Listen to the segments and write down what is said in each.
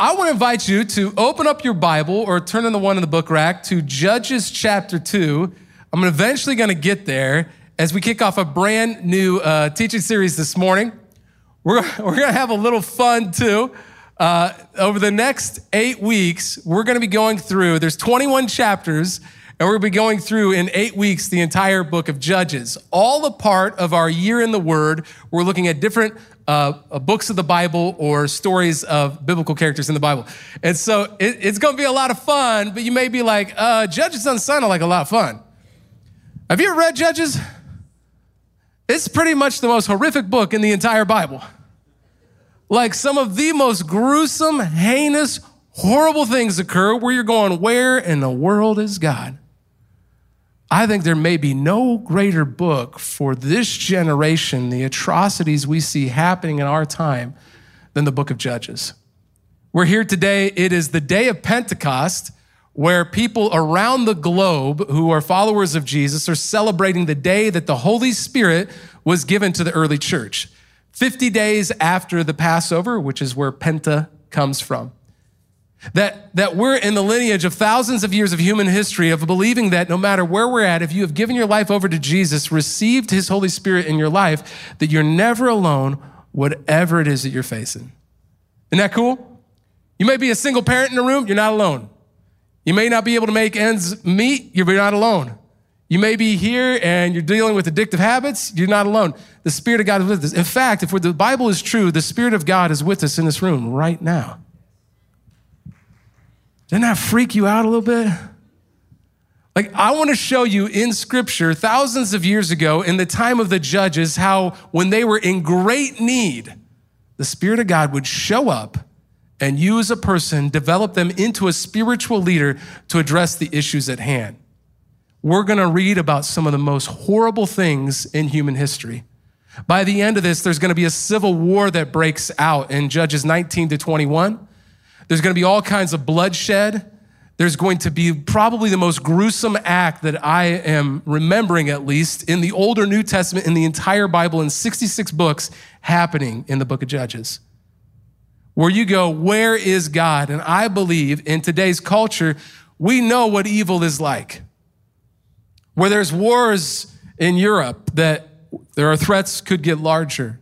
I want to invite you to open up your Bible or turn in the one in the book rack to Judges chapter 2. I'm eventually going to get there as we kick off a brand new uh, teaching series this morning. We're, we're going to have a little fun too. Uh, over the next eight weeks, we're going to be going through, there's 21 chapters, and we're going to be going through in eight weeks the entire book of Judges. All a part of our year in the Word. We're looking at different uh, uh, books of the Bible or stories of biblical characters in the Bible. And so it, it's going to be a lot of fun, but you may be like, uh, Judges doesn't sound like a lot of fun. Have you ever read Judges? It's pretty much the most horrific book in the entire Bible. Like some of the most gruesome, heinous, horrible things occur where you're going, where in the world is God? I think there may be no greater book for this generation, the atrocities we see happening in our time, than the book of Judges. We're here today. It is the day of Pentecost, where people around the globe who are followers of Jesus are celebrating the day that the Holy Spirit was given to the early church. 50 days after the Passover, which is where Penta comes from. That, that we're in the lineage of thousands of years of human history of believing that no matter where we're at, if you have given your life over to Jesus, received his Holy Spirit in your life, that you're never alone, whatever it is that you're facing. Isn't that cool? You may be a single parent in the room, you're not alone. You may not be able to make ends meet, you're not alone. You may be here and you're dealing with addictive habits, you're not alone. The Spirit of God is with us. In fact, if the Bible is true, the Spirit of God is with us in this room right now. Doesn't that freak you out a little bit? Like, I want to show you in scripture, thousands of years ago, in the time of the judges, how when they were in great need, the Spirit of God would show up and use a person, develop them into a spiritual leader to address the issues at hand. We're going to read about some of the most horrible things in human history. By the end of this, there's going to be a civil war that breaks out in Judges 19 to 21. There's going to be all kinds of bloodshed. There's going to be probably the most gruesome act that I am remembering, at least, in the older New Testament, in the entire Bible, in 66 books, happening in the book of Judges. Where you go, where is God? And I believe in today's culture, we know what evil is like. Where there's wars in Europe, that there are threats could get larger.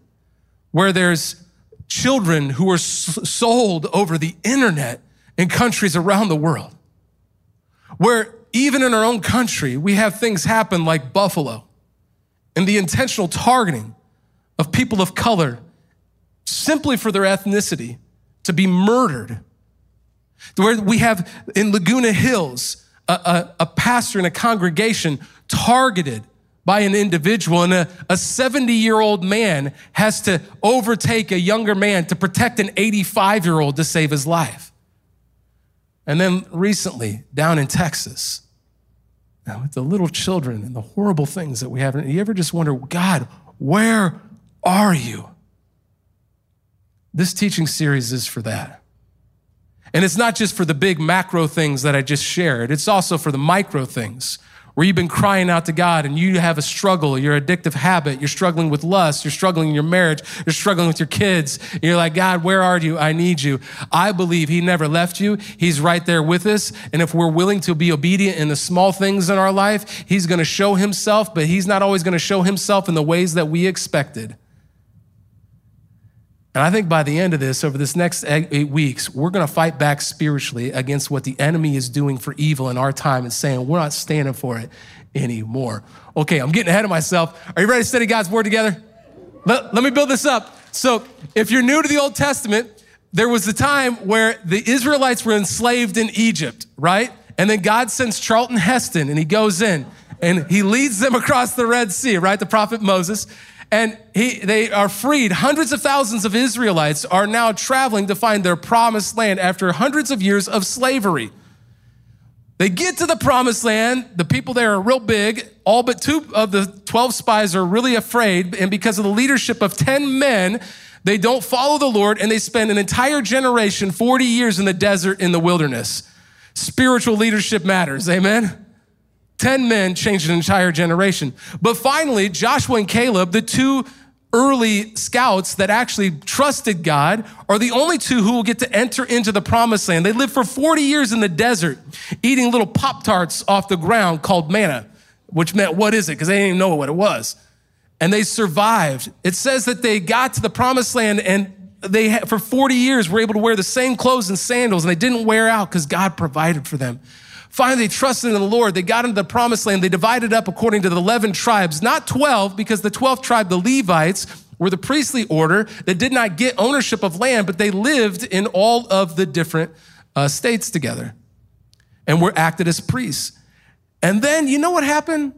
Where there's children who are sold over the internet in countries around the world. Where even in our own country, we have things happen like Buffalo and the intentional targeting of people of color simply for their ethnicity to be murdered. Where we have in Laguna Hills a, a, a pastor in a congregation targeted by an individual, and a 70 year old man has to overtake a younger man to protect an 85 year old to save his life. And then recently, down in Texas, now with the little children and the horrible things that we have, you ever just wonder, God, where are you? This teaching series is for that. And it's not just for the big macro things that I just shared, it's also for the micro things where you've been crying out to God and you have a struggle, your addictive habit, you're struggling with lust, you're struggling in your marriage, you're struggling with your kids, you're like, God, where are you? I need you. I believe He never left you. He's right there with us. And if we're willing to be obedient in the small things in our life, He's going to show Himself, but He's not always going to show Himself in the ways that we expected. And I think by the end of this, over this next eight weeks, we're going to fight back spiritually against what the enemy is doing for evil in our time and saying we're not standing for it anymore. Okay, I'm getting ahead of myself. Are you ready to study God's word together? Let, let me build this up. So, if you're new to the Old Testament, there was a time where the Israelites were enslaved in Egypt, right? And then God sends Charlton Heston and he goes in and he leads them across the Red Sea, right? The prophet Moses. And he, they are freed. Hundreds of thousands of Israelites are now traveling to find their promised land after hundreds of years of slavery. They get to the promised land. The people there are real big. All but two of the 12 spies are really afraid. And because of the leadership of 10 men, they don't follow the Lord and they spend an entire generation, 40 years in the desert in the wilderness. Spiritual leadership matters. Amen. 10 men changed an entire generation. But finally, Joshua and Caleb, the two early scouts that actually trusted God are the only two who will get to enter into the promised land. They lived for 40 years in the desert, eating little Pop Tarts off the ground called manna, which meant, what is it? Because they didn't even know what it was. And they survived. It says that they got to the promised land and they, for 40 years, were able to wear the same clothes and sandals and they didn't wear out because God provided for them. Finally, they trusted in the Lord. They got into the promised land. They divided up according to the 11 tribes, not 12, because the 12th tribe, the Levites, were the priestly order that did not get ownership of land, but they lived in all of the different uh, states together and were acted as priests. And then you know what happened?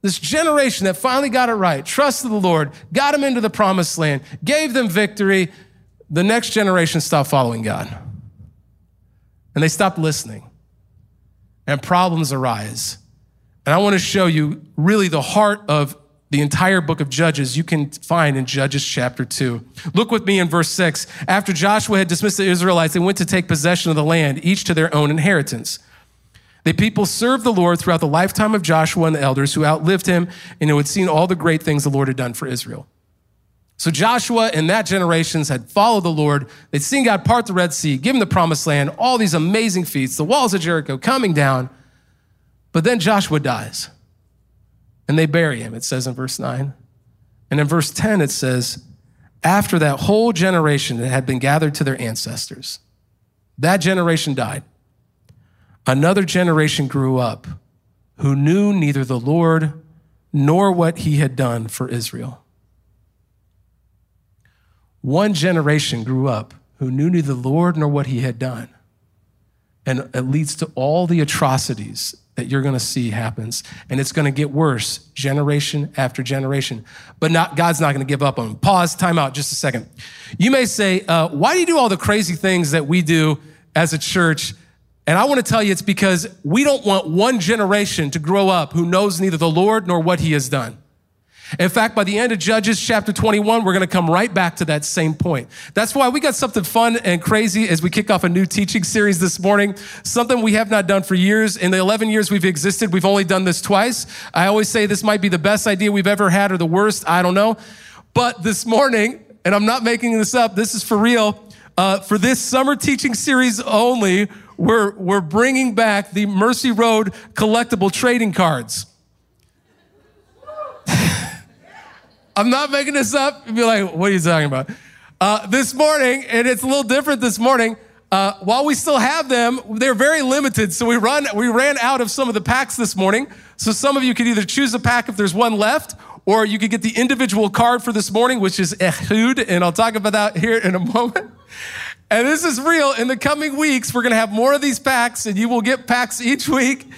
This generation that finally got it right, trusted the Lord, got them into the promised land, gave them victory. The next generation stopped following God. And they stopped listening and problems arise. And I want to show you really the heart of the entire book of Judges you can find in Judges chapter 2. Look with me in verse 6. After Joshua had dismissed the Israelites, they went to take possession of the land, each to their own inheritance. The people served the Lord throughout the lifetime of Joshua and the elders who outlived him and who had seen all the great things the Lord had done for Israel. So Joshua and that generations had followed the Lord. They'd seen God part the Red Sea, give them the promised land, all these amazing feats, the walls of Jericho coming down. But then Joshua dies and they bury him, it says in verse 9. And in verse 10, it says, after that whole generation that had been gathered to their ancestors, that generation died. Another generation grew up who knew neither the Lord nor what he had done for Israel. One generation grew up who knew neither the Lord nor what he had done. And it leads to all the atrocities that you're going to see happens. And it's going to get worse generation after generation. But not god's not going to give up on them pause time out just a second. You may say uh, why do you do all the crazy things that we do as a church? And i want to tell you it's because we don't want one generation to grow up who knows neither the lord nor what he has done in fact, by the end of Judges chapter 21, we're going to come right back to that same point. That's why we got something fun and crazy as we kick off a new teaching series this morning. Something we have not done for years. In the 11 years we've existed, we've only done this twice. I always say this might be the best idea we've ever had or the worst. I don't know. But this morning, and I'm not making this up, this is for real. Uh, for this summer teaching series only, we're, we're bringing back the Mercy Road collectible trading cards. I'm not making this up. You'd be like, what are you talking about? Uh, this morning, and it's a little different this morning. Uh, while we still have them, they're very limited. So we run, we ran out of some of the packs this morning. So some of you could either choose a pack if there's one left, or you could get the individual card for this morning, which is Ehud, and I'll talk about that here in a moment. And this is real. In the coming weeks, we're going to have more of these packs, and you will get packs each week.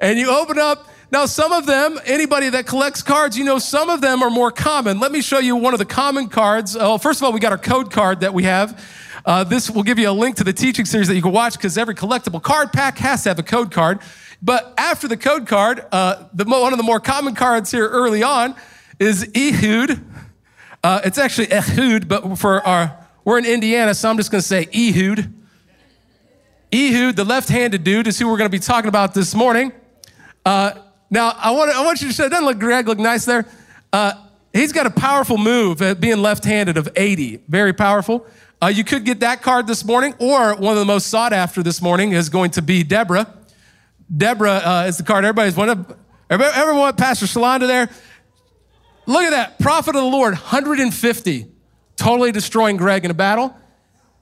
And you open up, now, some of them, anybody that collects cards, you know, some of them are more common. Let me show you one of the common cards. Oh, first of all, we got our code card that we have. Uh, this will give you a link to the teaching series that you can watch because every collectible card pack has to have a code card. But after the code card, uh, the, one of the more common cards here early on is Ehud. Uh, it's actually Ehud, but for our, we're in Indiana, so I'm just going to say Ehud. Ehud, the left handed dude, is who we're going to be talking about this morning. Uh, now, I want, I want you to show, doesn't look Greg look nice there? Uh, he's got a powerful move at being left-handed of 80, very powerful. Uh, you could get that card this morning, or one of the most sought after this morning is going to be Deborah. Deborah uh, is the card everybody's wanted. Everybody, ever want Pastor Shalonda there? Look at that, prophet of the Lord, 150, totally destroying Greg in a battle.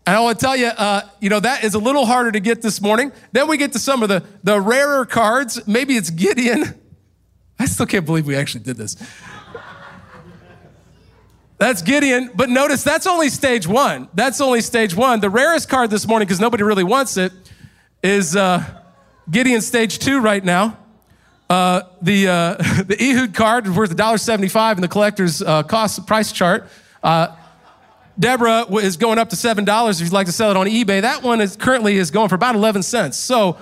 And I want to tell you, uh, you know, that is a little harder to get this morning. Then we get to some of the, the rarer cards. Maybe it's Gideon. Still can't believe we actually did this. That's Gideon. But notice that's only stage one. That's only stage one. The rarest card this morning, because nobody really wants it, is uh, Gideon stage two right now. Uh, the, uh, the Ehud card is worth $1.75 in the collector's uh, cost price chart. Uh, Deborah is going up to $7 if you'd like to sell it on eBay. That one is currently is going for about 11 cents. So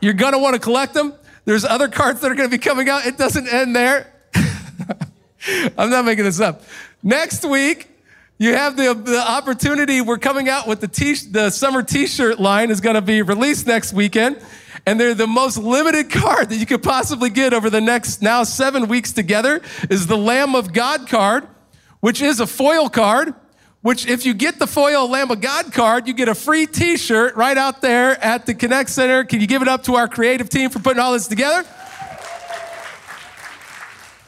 you're going to want to collect them. There's other cards that are going to be coming out. It doesn't end there. I'm not making this up. Next week, you have the, the opportunity. We're coming out with the t- the summer t-shirt line is going to be released next weekend. And they're the most limited card that you could possibly get over the next now seven weeks together is the Lamb of God card which is a foil card, which if you get the foil Lamb of God card, you get a free t-shirt right out there at the Connect Center. Can you give it up to our creative team for putting all this together?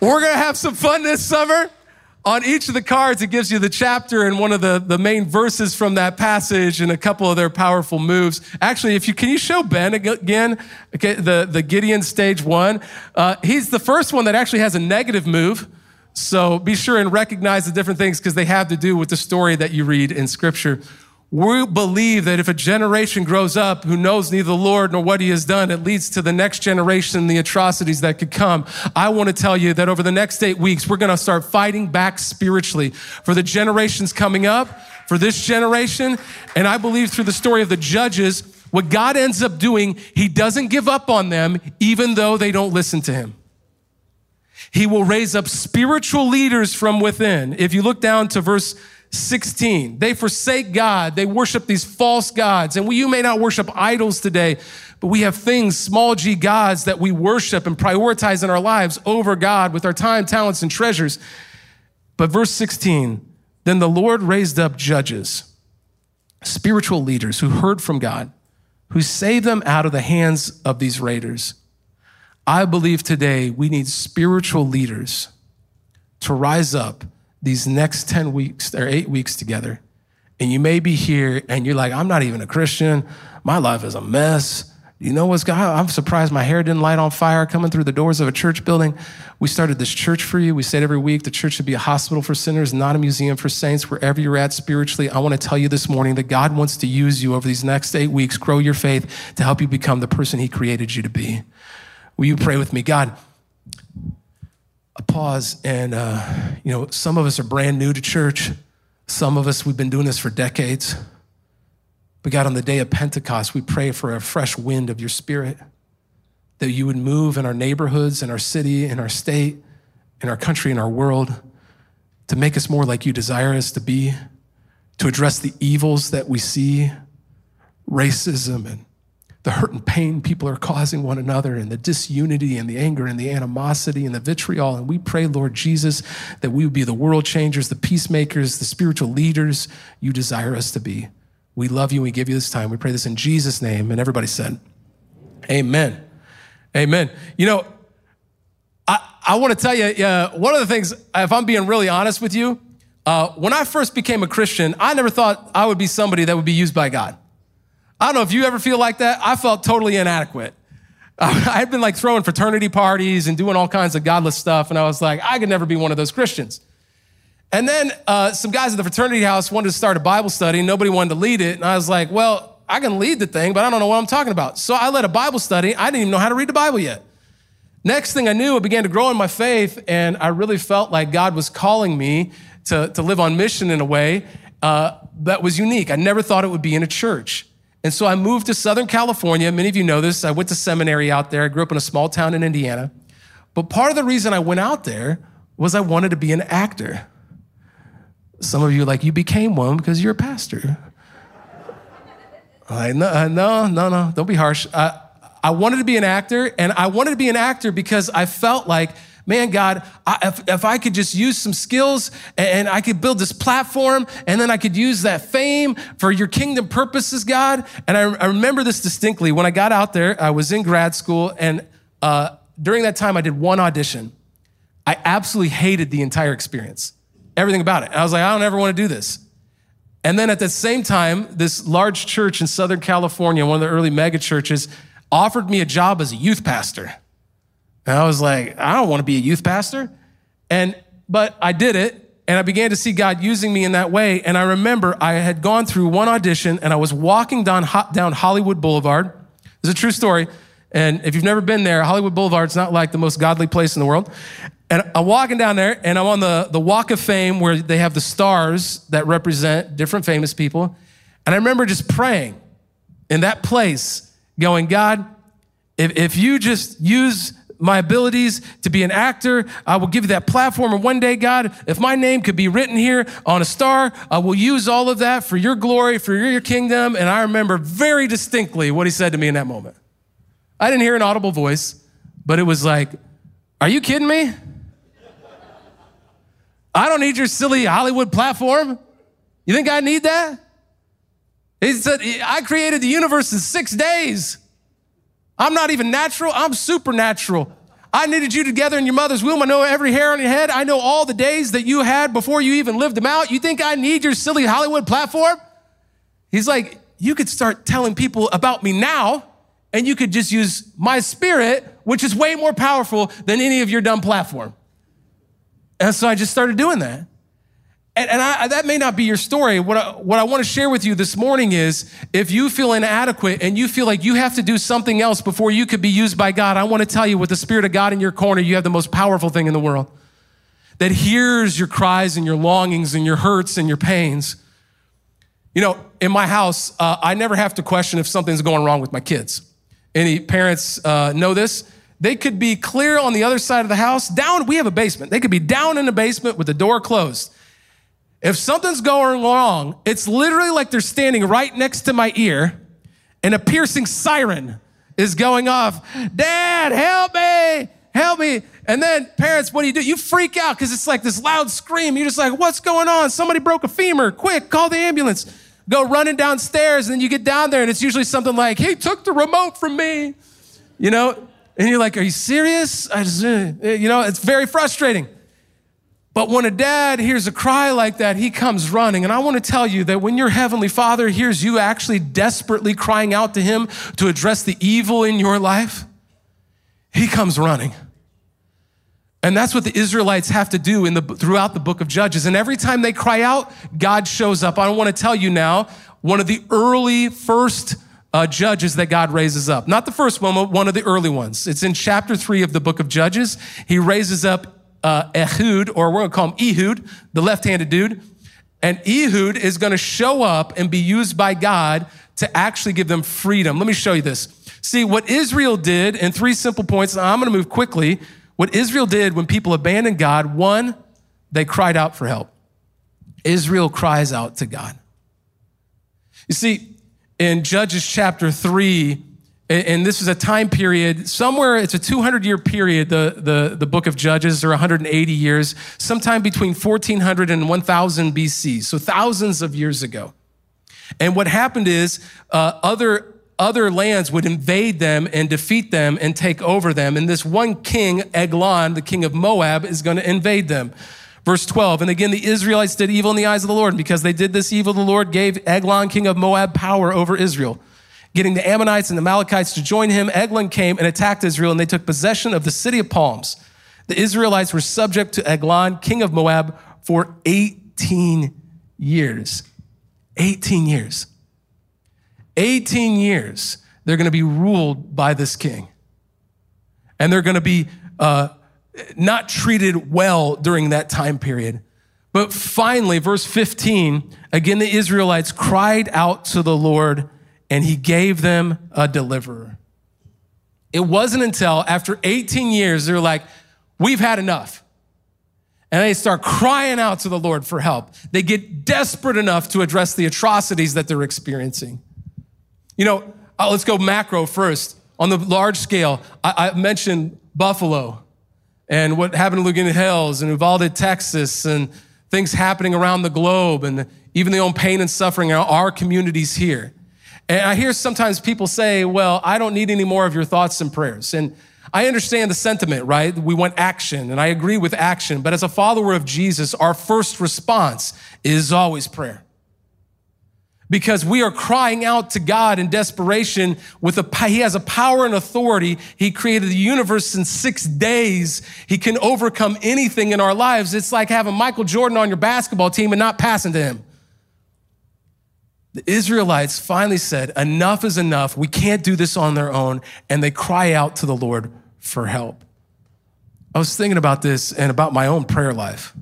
We're going to have some fun this summer. On each of the cards, it gives you the chapter and one of the, the main verses from that passage and a couple of their powerful moves. Actually, if you can you show Ben again, okay, the, the Gideon stage one. Uh, he's the first one that actually has a negative move. So be sure and recognize the different things because they have to do with the story that you read in Scripture. We believe that if a generation grows up who knows neither the Lord nor what he has done, it leads to the next generation, the atrocities that could come. I want to tell you that over the next eight weeks, we're going to start fighting back spiritually for the generations coming up, for this generation. And I believe through the story of the judges, what God ends up doing, he doesn't give up on them, even though they don't listen to him. He will raise up spiritual leaders from within. If you look down to verse 16, they forsake God. They worship these false gods. And we, you may not worship idols today, but we have things, small g gods, that we worship and prioritize in our lives over God with our time, talents, and treasures. But verse 16, then the Lord raised up judges, spiritual leaders who heard from God, who saved them out of the hands of these raiders. I believe today we need spiritual leaders to rise up these next 10 weeks or eight weeks together. And you may be here and you're like, I'm not even a Christian. My life is a mess. You know what's going I'm surprised my hair didn't light on fire coming through the doors of a church building. We started this church for you. We said every week the church should be a hospital for sinners, not a museum for saints. Wherever you're at spiritually, I want to tell you this morning that God wants to use you over these next eight weeks, grow your faith to help you become the person He created you to be. Will you pray with me? God, a pause, and uh, you know, some of us are brand new to church. Some of us, we've been doing this for decades. But God, on the day of Pentecost, we pray for a fresh wind of your spirit, that you would move in our neighborhoods, in our city, in our state, in our country, in our world, to make us more like you desire us to be, to address the evils that we see, racism and the hurt and pain people are causing one another and the disunity and the anger and the animosity and the vitriol. And we pray, Lord Jesus, that we would be the world changers, the peacemakers, the spiritual leaders you desire us to be. We love you and we give you this time. We pray this in Jesus' name. And everybody said, Amen. Amen. You know, I, I want to tell you, uh, one of the things, if I'm being really honest with you, uh, when I first became a Christian, I never thought I would be somebody that would be used by God. I don't know if you ever feel like that. I felt totally inadequate. I had been like throwing fraternity parties and doing all kinds of godless stuff, and I was like, I could never be one of those Christians. And then uh, some guys at the fraternity house wanted to start a Bible study. Nobody wanted to lead it. And I was like, well, I can lead the thing, but I don't know what I'm talking about. So I led a Bible study. I didn't even know how to read the Bible yet. Next thing I knew, I began to grow in my faith, and I really felt like God was calling me to, to live on mission in a way uh, that was unique. I never thought it would be in a church. And so I moved to Southern California. Many of you know this. I went to seminary out there. I grew up in a small town in Indiana. But part of the reason I went out there was I wanted to be an actor. Some of you like, you became one because you're a pastor. like, no, no, no, no, don't be harsh. I, I wanted to be an actor, and I wanted to be an actor because I felt like man, God, I, if, if I could just use some skills and I could build this platform and then I could use that fame for your kingdom purposes, God. And I, I remember this distinctly. When I got out there, I was in grad school, and uh, during that time, I did one audition. I absolutely hated the entire experience, everything about it. And I was like, I don't ever want to do this. And then at the same time, this large church in Southern California, one of the early mega churches, offered me a job as a youth pastor. And I was like, I don't want to be a youth pastor. And, but I did it. And I began to see God using me in that way. And I remember I had gone through one audition and I was walking down, down Hollywood Boulevard. It's a true story. And if you've never been there, Hollywood Boulevard, it's not like the most godly place in the world. And I'm walking down there and I'm on the, the Walk of Fame where they have the stars that represent different famous people. And I remember just praying in that place, going, God, if, if you just use my abilities to be an actor. I will give you that platform. And one day, God, if my name could be written here on a star, I will use all of that for your glory, for your kingdom. And I remember very distinctly what he said to me in that moment. I didn't hear an audible voice, but it was like, Are you kidding me? I don't need your silly Hollywood platform. You think I need that? He said, I created the universe in six days. I'm not even natural, I'm supernatural. I knitted you together in your mother's womb. I know every hair on your head. I know all the days that you had before you even lived them out. You think I need your silly Hollywood platform? He's like, you could start telling people about me now, and you could just use my spirit, which is way more powerful than any of your dumb platform. And so I just started doing that. And, and I, that may not be your story. What I, what I want to share with you this morning is if you feel inadequate and you feel like you have to do something else before you could be used by God, I want to tell you with the Spirit of God in your corner, you have the most powerful thing in the world that hears your cries and your longings and your hurts and your pains. You know, in my house, uh, I never have to question if something's going wrong with my kids. Any parents uh, know this? They could be clear on the other side of the house, down, we have a basement. They could be down in the basement with the door closed if something's going wrong, it's literally like they're standing right next to my ear and a piercing siren is going off. Dad, help me, help me. And then parents, what do you do? You freak out because it's like this loud scream. You're just like, what's going on? Somebody broke a femur. Quick, call the ambulance. Go running downstairs. And then you get down there and it's usually something like, he took the remote from me, you know? And you're like, are you serious? I just, uh, you know, it's very frustrating. But when a dad hears a cry like that, he comes running. And I want to tell you that when your heavenly father hears you actually desperately crying out to him to address the evil in your life, he comes running. And that's what the Israelites have to do in the, throughout the book of Judges. And every time they cry out, God shows up. I want to tell you now, one of the early first uh, judges that God raises up. Not the first one, but one of the early ones. It's in chapter three of the book of Judges. He raises up uh, Ehud, or we're gonna call him Ehud, the left handed dude. And Ehud is gonna show up and be used by God to actually give them freedom. Let me show you this. See, what Israel did in three simple points, I'm gonna move quickly. What Israel did when people abandoned God, one, they cried out for help. Israel cries out to God. You see, in Judges chapter 3, and this is a time period, somewhere it's a 200 year period, the, the, the book of Judges, or 180 years, sometime between 1400 and 1000 BC, so thousands of years ago. And what happened is uh, other, other lands would invade them and defeat them and take over them. And this one king, Eglon, the king of Moab, is going to invade them. Verse 12, and again, the Israelites did evil in the eyes of the Lord. And because they did this evil, the Lord gave Eglon, king of Moab, power over Israel getting the Ammonites and the Amalekites to join him, Eglon came and attacked Israel, and they took possession of the city of palms. The Israelites were subject to Eglon, king of Moab, for 18 years. 18 years. 18 years, they're going to be ruled by this king. And they're going to be uh, not treated well during that time period. But finally, verse 15, again, the Israelites cried out to the Lord and he gave them a deliverer. It wasn't until after 18 years, they're like, we've had enough. And they start crying out to the Lord for help. They get desperate enough to address the atrocities that they're experiencing. You know, uh, let's go macro first. On the large scale, I, I mentioned Buffalo and what happened in Laguna Hills and Uvalde, Texas, and things happening around the globe, and even the own pain and suffering in our communities here. And I hear sometimes people say, well, I don't need any more of your thoughts and prayers. And I understand the sentiment, right? We want action, and I agree with action. But as a follower of Jesus, our first response is always prayer. Because we are crying out to God in desperation with a, he has a power and authority. He created the universe in six days. He can overcome anything in our lives. It's like having Michael Jordan on your basketball team and not passing to him. The Israelites finally said, Enough is enough. We can't do this on their own. And they cry out to the Lord for help. I was thinking about this and about my own prayer life.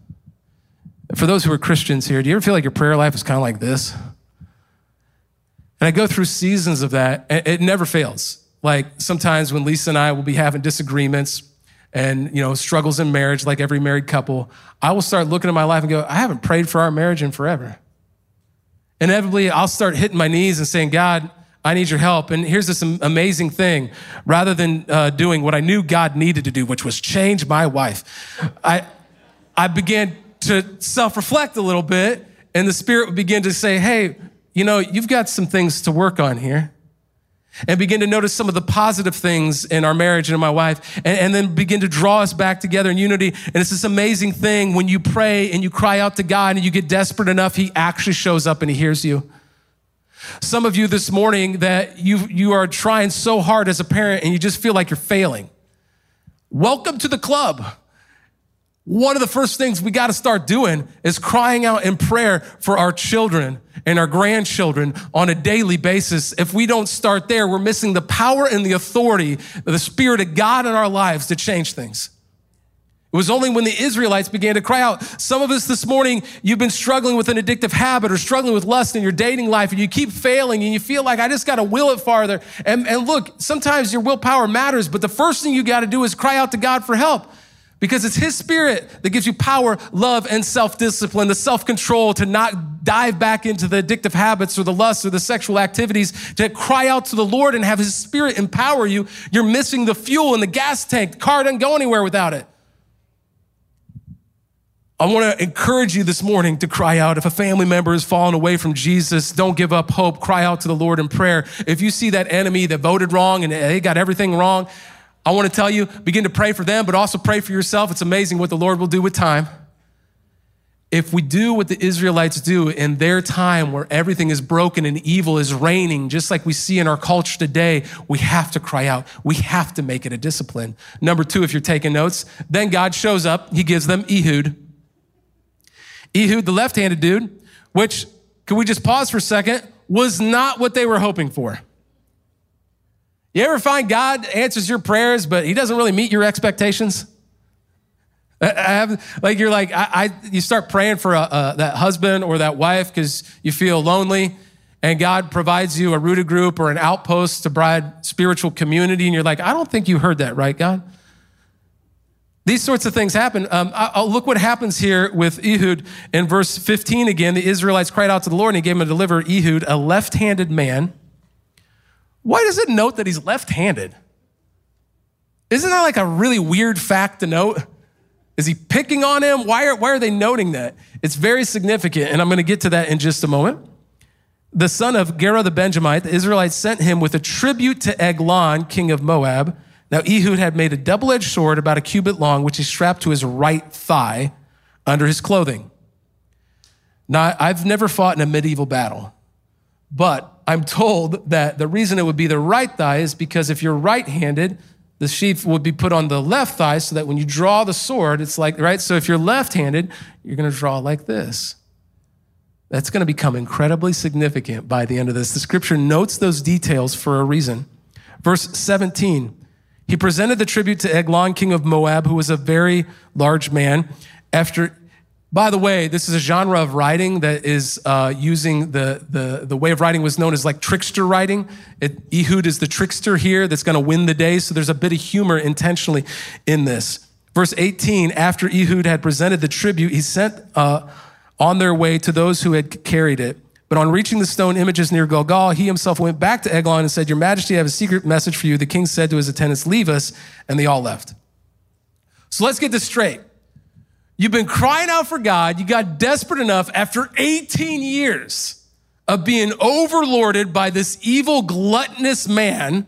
For those who are Christians here, do you ever feel like your prayer life is kind of like this? And I go through seasons of that, and it never fails. Like sometimes when Lisa and I will be having disagreements and you know struggles in marriage, like every married couple, I will start looking at my life and go, I haven't prayed for our marriage in forever inevitably I'll start hitting my knees and saying, God, I need your help. And here's this amazing thing. Rather than uh, doing what I knew God needed to do, which was change my wife, I, I began to self reflect a little bit, and the Spirit would begin to say, Hey, you know, you've got some things to work on here. And begin to notice some of the positive things in our marriage and in my wife, and, and, then begin to draw us back together in unity. And it's this amazing thing when you pray and you cry out to God and you get desperate enough, He actually shows up and He hears you. Some of you this morning that you, you are trying so hard as a parent and you just feel like you're failing. Welcome to the club. One of the first things we got to start doing is crying out in prayer for our children and our grandchildren on a daily basis. If we don't start there, we're missing the power and the authority of the Spirit of God in our lives to change things. It was only when the Israelites began to cry out. Some of us this morning, you've been struggling with an addictive habit or struggling with lust in your dating life, and you keep failing, and you feel like I just got to will it farther. And, and look, sometimes your willpower matters, but the first thing you got to do is cry out to God for help because it's His Spirit that gives you power, love, and self discipline, the self control to not dive back into the addictive habits or the lust or the sexual activities, to cry out to the Lord and have His Spirit empower you. You're missing the fuel in the gas tank. The car doesn't go anywhere without it. I want to encourage you this morning to cry out. If a family member has fallen away from Jesus, don't give up hope. Cry out to the Lord in prayer. If you see that enemy that voted wrong and they got everything wrong, I want to tell you, begin to pray for them, but also pray for yourself. It's amazing what the Lord will do with time. If we do what the Israelites do in their time where everything is broken and evil is reigning, just like we see in our culture today, we have to cry out. We have to make it a discipline. Number two, if you're taking notes, then God shows up. He gives them Ehud. Ehud, the left handed dude, which, can we just pause for a second, was not what they were hoping for. You ever find God answers your prayers, but He doesn't really meet your expectations? I have, like you're like I, I you start praying for a, a, that husband or that wife because you feel lonely, and God provides you a rooted group or an outpost to provide spiritual community, and you're like, I don't think you heard that right, God. These sorts of things happen. Um, I'll look what happens here with Ehud in verse 15 again. The Israelites cried out to the Lord, and He gave him to deliver Ehud, a left-handed man why does it note that he's left handed? Isn't that like a really weird fact to note? Is he picking on him? Why are, why are they noting that? It's very significant, and I'm going to get to that in just a moment. The son of Gera the Benjamite, the Israelites sent him with a tribute to Eglon, king of Moab. Now, Ehud had made a double edged sword about a cubit long, which he strapped to his right thigh under his clothing. Now, I've never fought in a medieval battle, but I'm told that the reason it would be the right thigh is because if you're right handed, the sheath would be put on the left thigh so that when you draw the sword, it's like, right? So if you're left handed, you're going to draw like this. That's going to become incredibly significant by the end of this. The scripture notes those details for a reason. Verse 17, he presented the tribute to Eglon, king of Moab, who was a very large man. After by the way, this is a genre of writing that is uh, using the, the, the way of writing was known as like trickster writing. It, Ehud is the trickster here that's going to win the day. So there's a bit of humor intentionally in this. Verse 18, after Ehud had presented the tribute, he sent uh, on their way to those who had carried it. But on reaching the stone images near Gilgal, he himself went back to Eglon and said, Your Majesty, I have a secret message for you. The king said to his attendants, Leave us. And they all left. So let's get this straight. You've been crying out for God. You got desperate enough after 18 years of being overlorded by this evil, gluttonous man,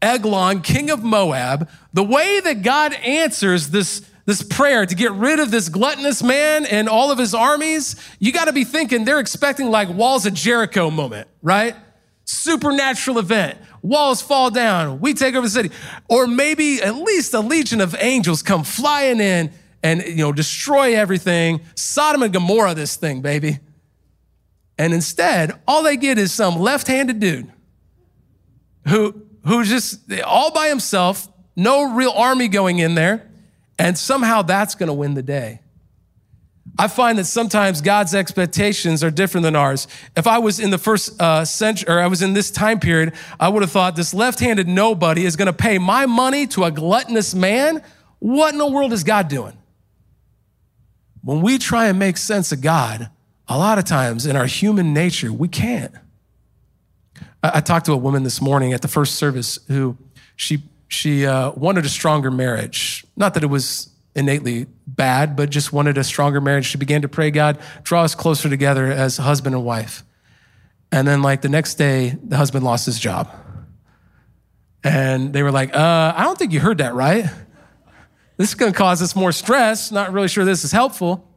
Eglon, king of Moab. The way that God answers this, this prayer to get rid of this gluttonous man and all of his armies, you got to be thinking they're expecting like walls of Jericho moment, right? Supernatural event. Walls fall down. We take over the city. Or maybe at least a legion of angels come flying in and you know destroy everything. Sodom and Gomorrah, this thing, baby. And instead, all they get is some left-handed dude who who's just all by himself, no real army going in there, and somehow that's going to win the day. I find that sometimes God's expectations are different than ours. If I was in the first uh, century, or I was in this time period, I would have thought this left-handed nobody is going to pay my money to a gluttonous man. What in the world is God doing? When we try and make sense of God, a lot of times in our human nature, we can't. I, I talked to a woman this morning at the first service who she she uh, wanted a stronger marriage. Not that it was innately bad, but just wanted a stronger marriage. She began to pray, God, draw us closer together as husband and wife. And then, like, the next day, the husband lost his job. And they were like, uh, I don't think you heard that right. This is going to cause us more stress. Not really sure this is helpful.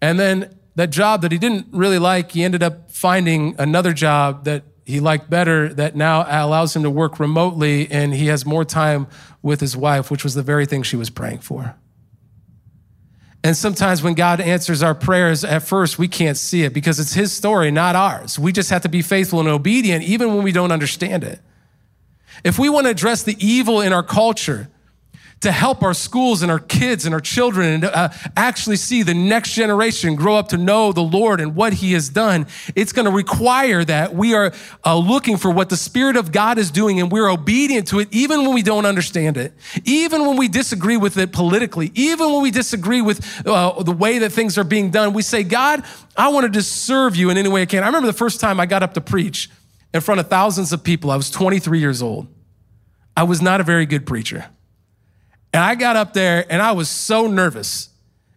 And then that job that he didn't really like, he ended up finding another job that he liked better that now allows him to work remotely and he has more time with his wife, which was the very thing she was praying for. And sometimes when God answers our prayers, at first we can't see it because it's His story, not ours. We just have to be faithful and obedient even when we don't understand it. If we want to address the evil in our culture, to help our schools and our kids and our children and uh, actually see the next generation grow up to know the Lord and what He has done, it's going to require that we are uh, looking for what the Spirit of God is doing and we're obedient to it even when we don't understand it, even when we disagree with it politically, even when we disagree with uh, the way that things are being done. We say, God, I wanted to just serve you in any way I can. I remember the first time I got up to preach in front of thousands of people. I was 23 years old. I was not a very good preacher. And I got up there and I was so nervous.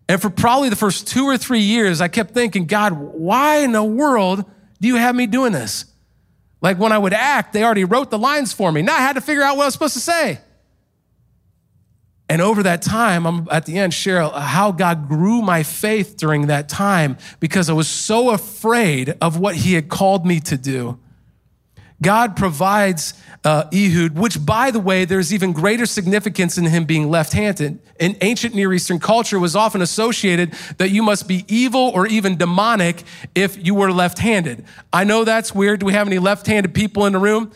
And for probably the first two or three years, I kept thinking, God, why in the world do you have me doing this? Like when I would act, they already wrote the lines for me. Now I had to figure out what I was supposed to say. And over that time, I'm at the end Cheryl, how God grew my faith during that time because I was so afraid of what He had called me to do. God provides uh, Ehud, which, by the way, there's even greater significance in him being left handed. In ancient Near Eastern culture, was often associated that you must be evil or even demonic if you were left handed. I know that's weird. Do we have any left handed people in the room?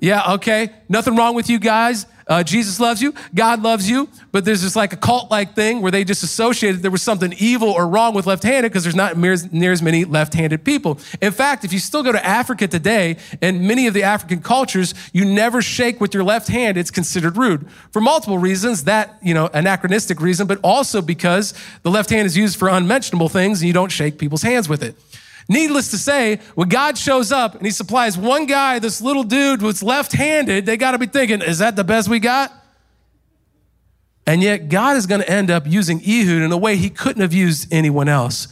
Yeah, okay. Nothing wrong with you guys. Uh, Jesus loves you, God loves you, but there's this like a cult like thing where they just associated there was something evil or wrong with left handed because there's not near, near as many left handed people. In fact, if you still go to Africa today, and many of the African cultures, you never shake with your left hand, it's considered rude for multiple reasons. That, you know, anachronistic reason, but also because the left hand is used for unmentionable things and you don't shake people's hands with it. Needless to say, when God shows up and he supplies one guy, this little dude who's left handed, they got to be thinking, is that the best we got? And yet, God is going to end up using Ehud in a way he couldn't have used anyone else.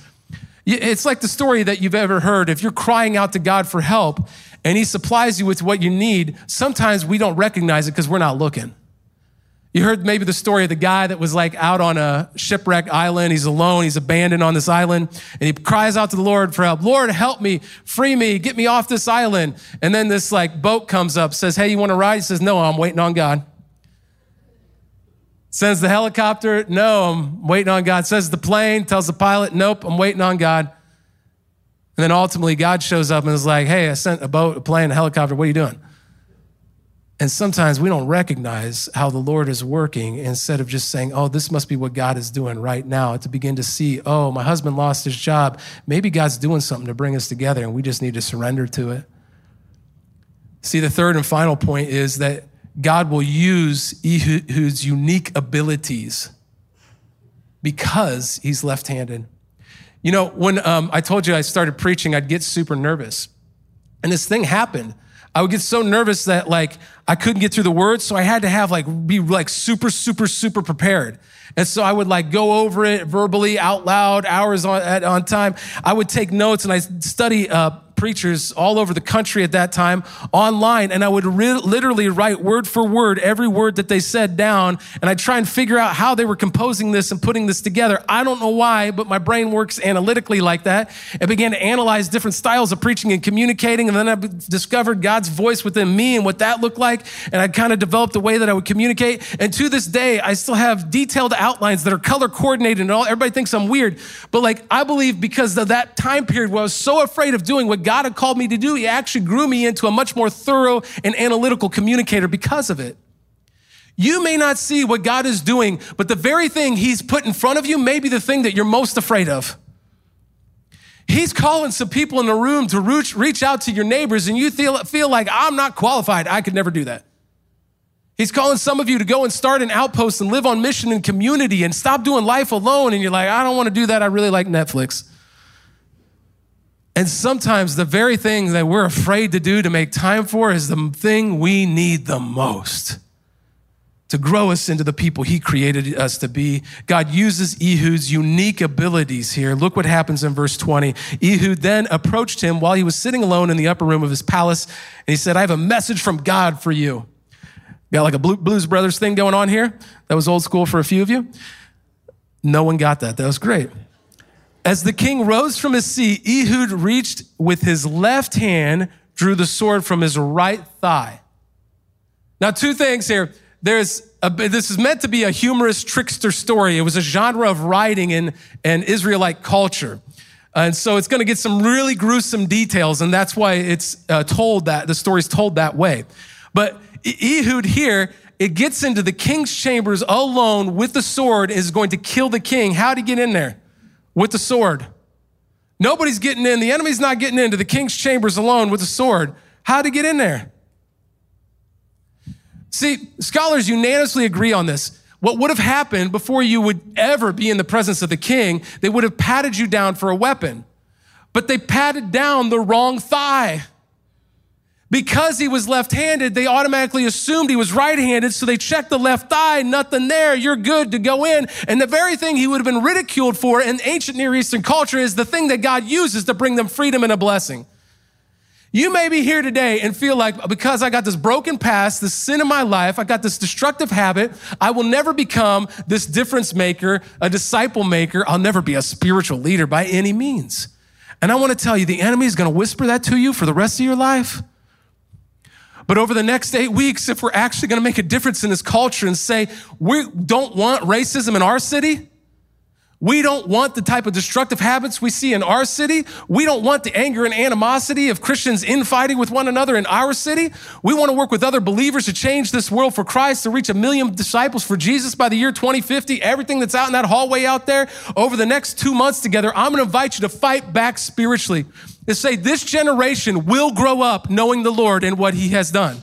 It's like the story that you've ever heard. If you're crying out to God for help and he supplies you with what you need, sometimes we don't recognize it because we're not looking. You heard maybe the story of the guy that was like out on a shipwreck island. He's alone. He's abandoned on this island. And he cries out to the Lord for help. Lord, help me, free me, get me off this island. And then this like boat comes up, says, Hey, you want to ride? He says, No, I'm waiting on God. Sends the helicopter. No, I'm waiting on God. Says the plane, tells the pilot, Nope, I'm waiting on God. And then ultimately, God shows up and is like, Hey, I sent a boat, a plane, a helicopter. What are you doing? And sometimes we don't recognize how the Lord is working instead of just saying, oh, this must be what God is doing right now, to begin to see, oh, my husband lost his job. Maybe God's doing something to bring us together and we just need to surrender to it. See, the third and final point is that God will use Ehud's unique abilities because he's left handed. You know, when um, I told you I started preaching, I'd get super nervous. And this thing happened. I would get so nervous that like I couldn't get through the words. So I had to have like, be like super, super, super prepared. And so I would like go over it verbally out loud, hours on, on time. I would take notes and I study, uh, preachers all over the country at that time online, and I would re- literally write word for word every word that they said down, and I'd try and figure out how they were composing this and putting this together. I don't know why, but my brain works analytically like that. I began to analyze different styles of preaching and communicating, and then I discovered God's voice within me and what that looked like, and I kind of developed a way that I would communicate. And to this day, I still have detailed outlines that are color coordinated and all. Everybody thinks I'm weird, but like I believe because of that time period where I was so afraid of doing what God God had called me to do, He actually grew me into a much more thorough and analytical communicator because of it. You may not see what God is doing, but the very thing He's put in front of you may be the thing that you're most afraid of. He's calling some people in the room to reach, out to your neighbors, and you feel, feel like, I'm not qualified. I could never do that. He's calling some of you to go and start an outpost and live on mission and community and stop doing life alone. And you're like, I don't want to do that. I really like Netflix. And sometimes the very thing that we're afraid to do to make time for is the thing we need the most. to grow us into the people he created us to be. God uses Ehud's unique abilities here. Look what happens in verse 20. Ehud then approached him while he was sitting alone in the upper room of his palace, and he said, I have a message from God for you. Got like a Blues Brothers thing going on here? That was old school for a few of you. No one got that. That was great. As the king rose from his seat, Ehud reached with his left hand, drew the sword from his right thigh. Now, two things here there's a, this is meant to be a humorous trickster story. It was a genre of writing in an Israelite culture. And so it's going to get some really gruesome details, and that's why it's uh, told that the story's told that way. But Ehud here, it gets into the king's chambers alone with the sword, is going to kill the king. How'd he get in there? With the sword. Nobody's getting in. The enemy's not getting into the king's chambers alone with the sword. How'd he get in there? See, scholars unanimously agree on this. What would have happened before you would ever be in the presence of the king, they would have patted you down for a weapon. But they patted down the wrong thigh. Because he was left handed, they automatically assumed he was right handed, so they checked the left thigh, nothing there, you're good to go in. And the very thing he would have been ridiculed for in ancient Near Eastern culture is the thing that God uses to bring them freedom and a blessing. You may be here today and feel like because I got this broken past, this sin in my life, I got this destructive habit, I will never become this difference maker, a disciple maker. I'll never be a spiritual leader by any means. And I want to tell you, the enemy is going to whisper that to you for the rest of your life. But over the next eight weeks, if we're actually going to make a difference in this culture and say, we don't want racism in our city, we don't want the type of destructive habits we see in our city. We don't want the anger and animosity of Christians infighting with one another in our city. We want to work with other believers to change this world for Christ, to reach a million disciples for Jesus by the year 2050. Everything that's out in that hallway out there over the next two months together, I'm going to invite you to fight back spiritually. To say this generation will grow up knowing the Lord and what he has done.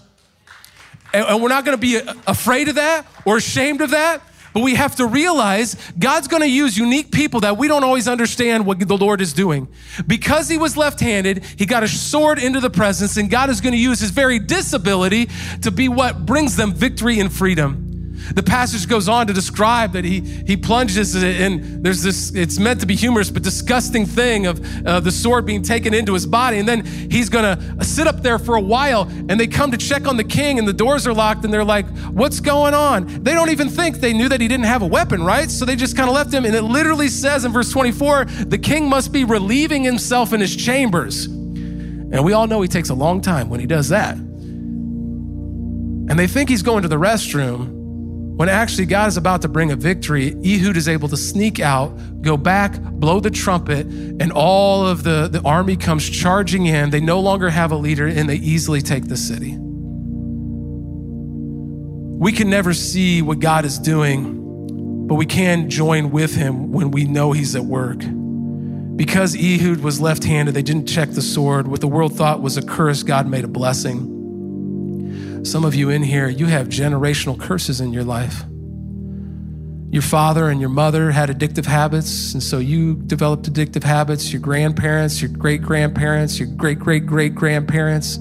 And we're not going to be afraid of that or ashamed of that but we have to realize God's going to use unique people that we don't always understand what the Lord is doing. Because he was left handed, he got a sword into the presence, and God is going to use his very disability to be what brings them victory and freedom. The passage goes on to describe that he, he plunges in, there's this, it's meant to be humorous, but disgusting thing of uh, the sword being taken into his body. And then he's gonna sit up there for a while and they come to check on the king and the doors are locked and they're like, what's going on? They don't even think they knew that he didn't have a weapon, right? So they just kind of left him. And it literally says in verse 24, the king must be relieving himself in his chambers. And we all know he takes a long time when he does that. And they think he's going to the restroom when actually God is about to bring a victory, Ehud is able to sneak out, go back, blow the trumpet, and all of the, the army comes charging in. They no longer have a leader and they easily take the city. We can never see what God is doing, but we can join with him when we know he's at work. Because Ehud was left handed, they didn't check the sword. What the world thought was a curse, God made a blessing. Some of you in here, you have generational curses in your life. Your father and your mother had addictive habits, and so you developed addictive habits. Your grandparents, your great grandparents, your great great great grandparents.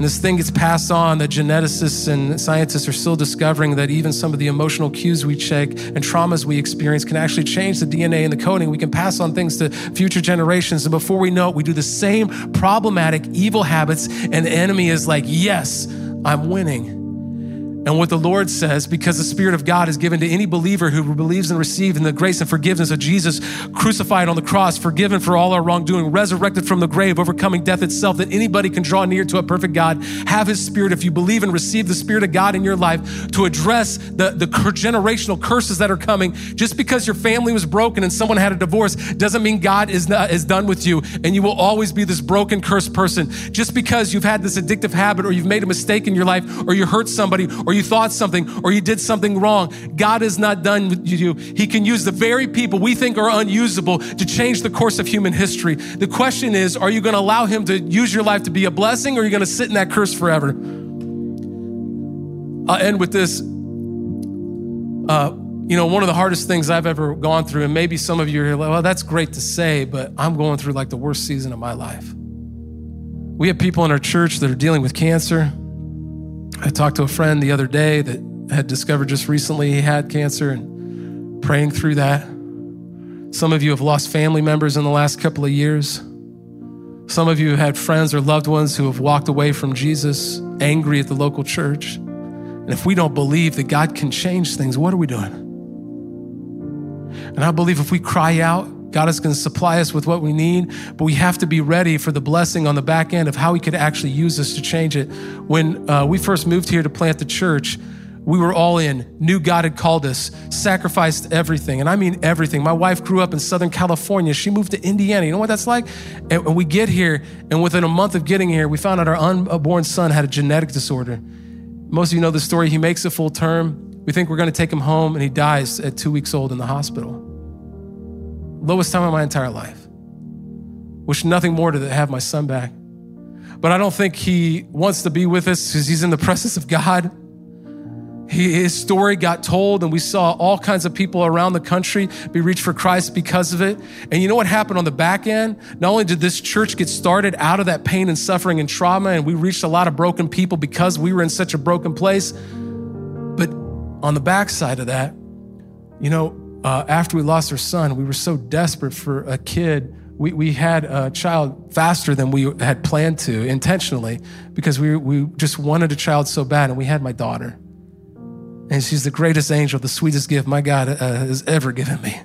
And this thing gets passed on that geneticists and scientists are still discovering that even some of the emotional cues we check and traumas we experience can actually change the DNA and the coding. We can pass on things to future generations. And before we know it, we do the same problematic evil habits, and the enemy is like, yes, I'm winning. And what the Lord says, because the Spirit of God is given to any believer who believes and receives in the grace and forgiveness of Jesus crucified on the cross, forgiven for all our wrongdoing, resurrected from the grave, overcoming death itself, that anybody can draw near to a perfect God, have His Spirit if you believe and receive the Spirit of God in your life to address the, the generational curses that are coming. Just because your family was broken and someone had a divorce doesn't mean God is, not, is done with you and you will always be this broken, cursed person. Just because you've had this addictive habit or you've made a mistake in your life or you hurt somebody or you thought something or you did something wrong, God is not done with you. He can use the very people we think are unusable to change the course of human history. The question is, are you going to allow Him to use your life to be a blessing or are you going to sit in that curse forever? I'll end with this. Uh, you know, one of the hardest things I've ever gone through, and maybe some of you are like, well, that's great to say, but I'm going through like the worst season of my life. We have people in our church that are dealing with cancer. I talked to a friend the other day that had discovered just recently he had cancer and praying through that. Some of you have lost family members in the last couple of years. Some of you have had friends or loved ones who have walked away from Jesus angry at the local church. And if we don't believe that God can change things, what are we doing? And I believe if we cry out, God is going to supply us with what we need, but we have to be ready for the blessing on the back end of how He could actually use us to change it. When uh, we first moved here to plant the church, we were all in, knew God had called us, sacrificed everything. And I mean everything. My wife grew up in Southern California. She moved to Indiana. You know what that's like? And, we get here, and within a month of getting here, we found out our unborn son had a genetic disorder. Most of you know the story. He makes a full term. We think we're going to take him home, and he dies at two weeks old in the hospital. Lowest time of my entire life. Wish nothing more to have my son back. But I don't think he wants to be with us because he's in the presence of God his story got told, and we saw all kinds of people around the country be reached for Christ because of it. And you know what happened on the back end? Not only did this church get started out of that pain and suffering and trauma, and we reached a lot of broken people because we were in such a broken place, but on the backside of that, you know, uh, after we lost our son, we were so desperate for a kid. We, we had a child faster than we had planned to intentionally because we, we just wanted a child so bad, and we had my daughter. And she's the greatest angel, the sweetest gift my God uh, has ever given me.